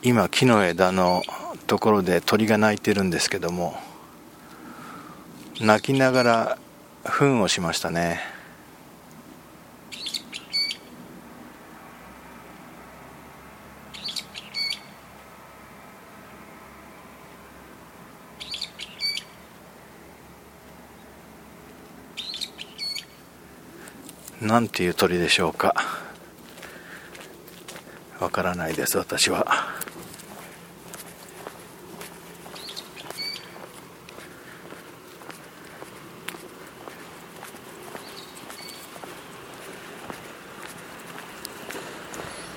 今木の枝のところで鳥が鳴いてるんですけども鳴きながら糞をしましたねなんていう鳥でしょうかわからないです私は。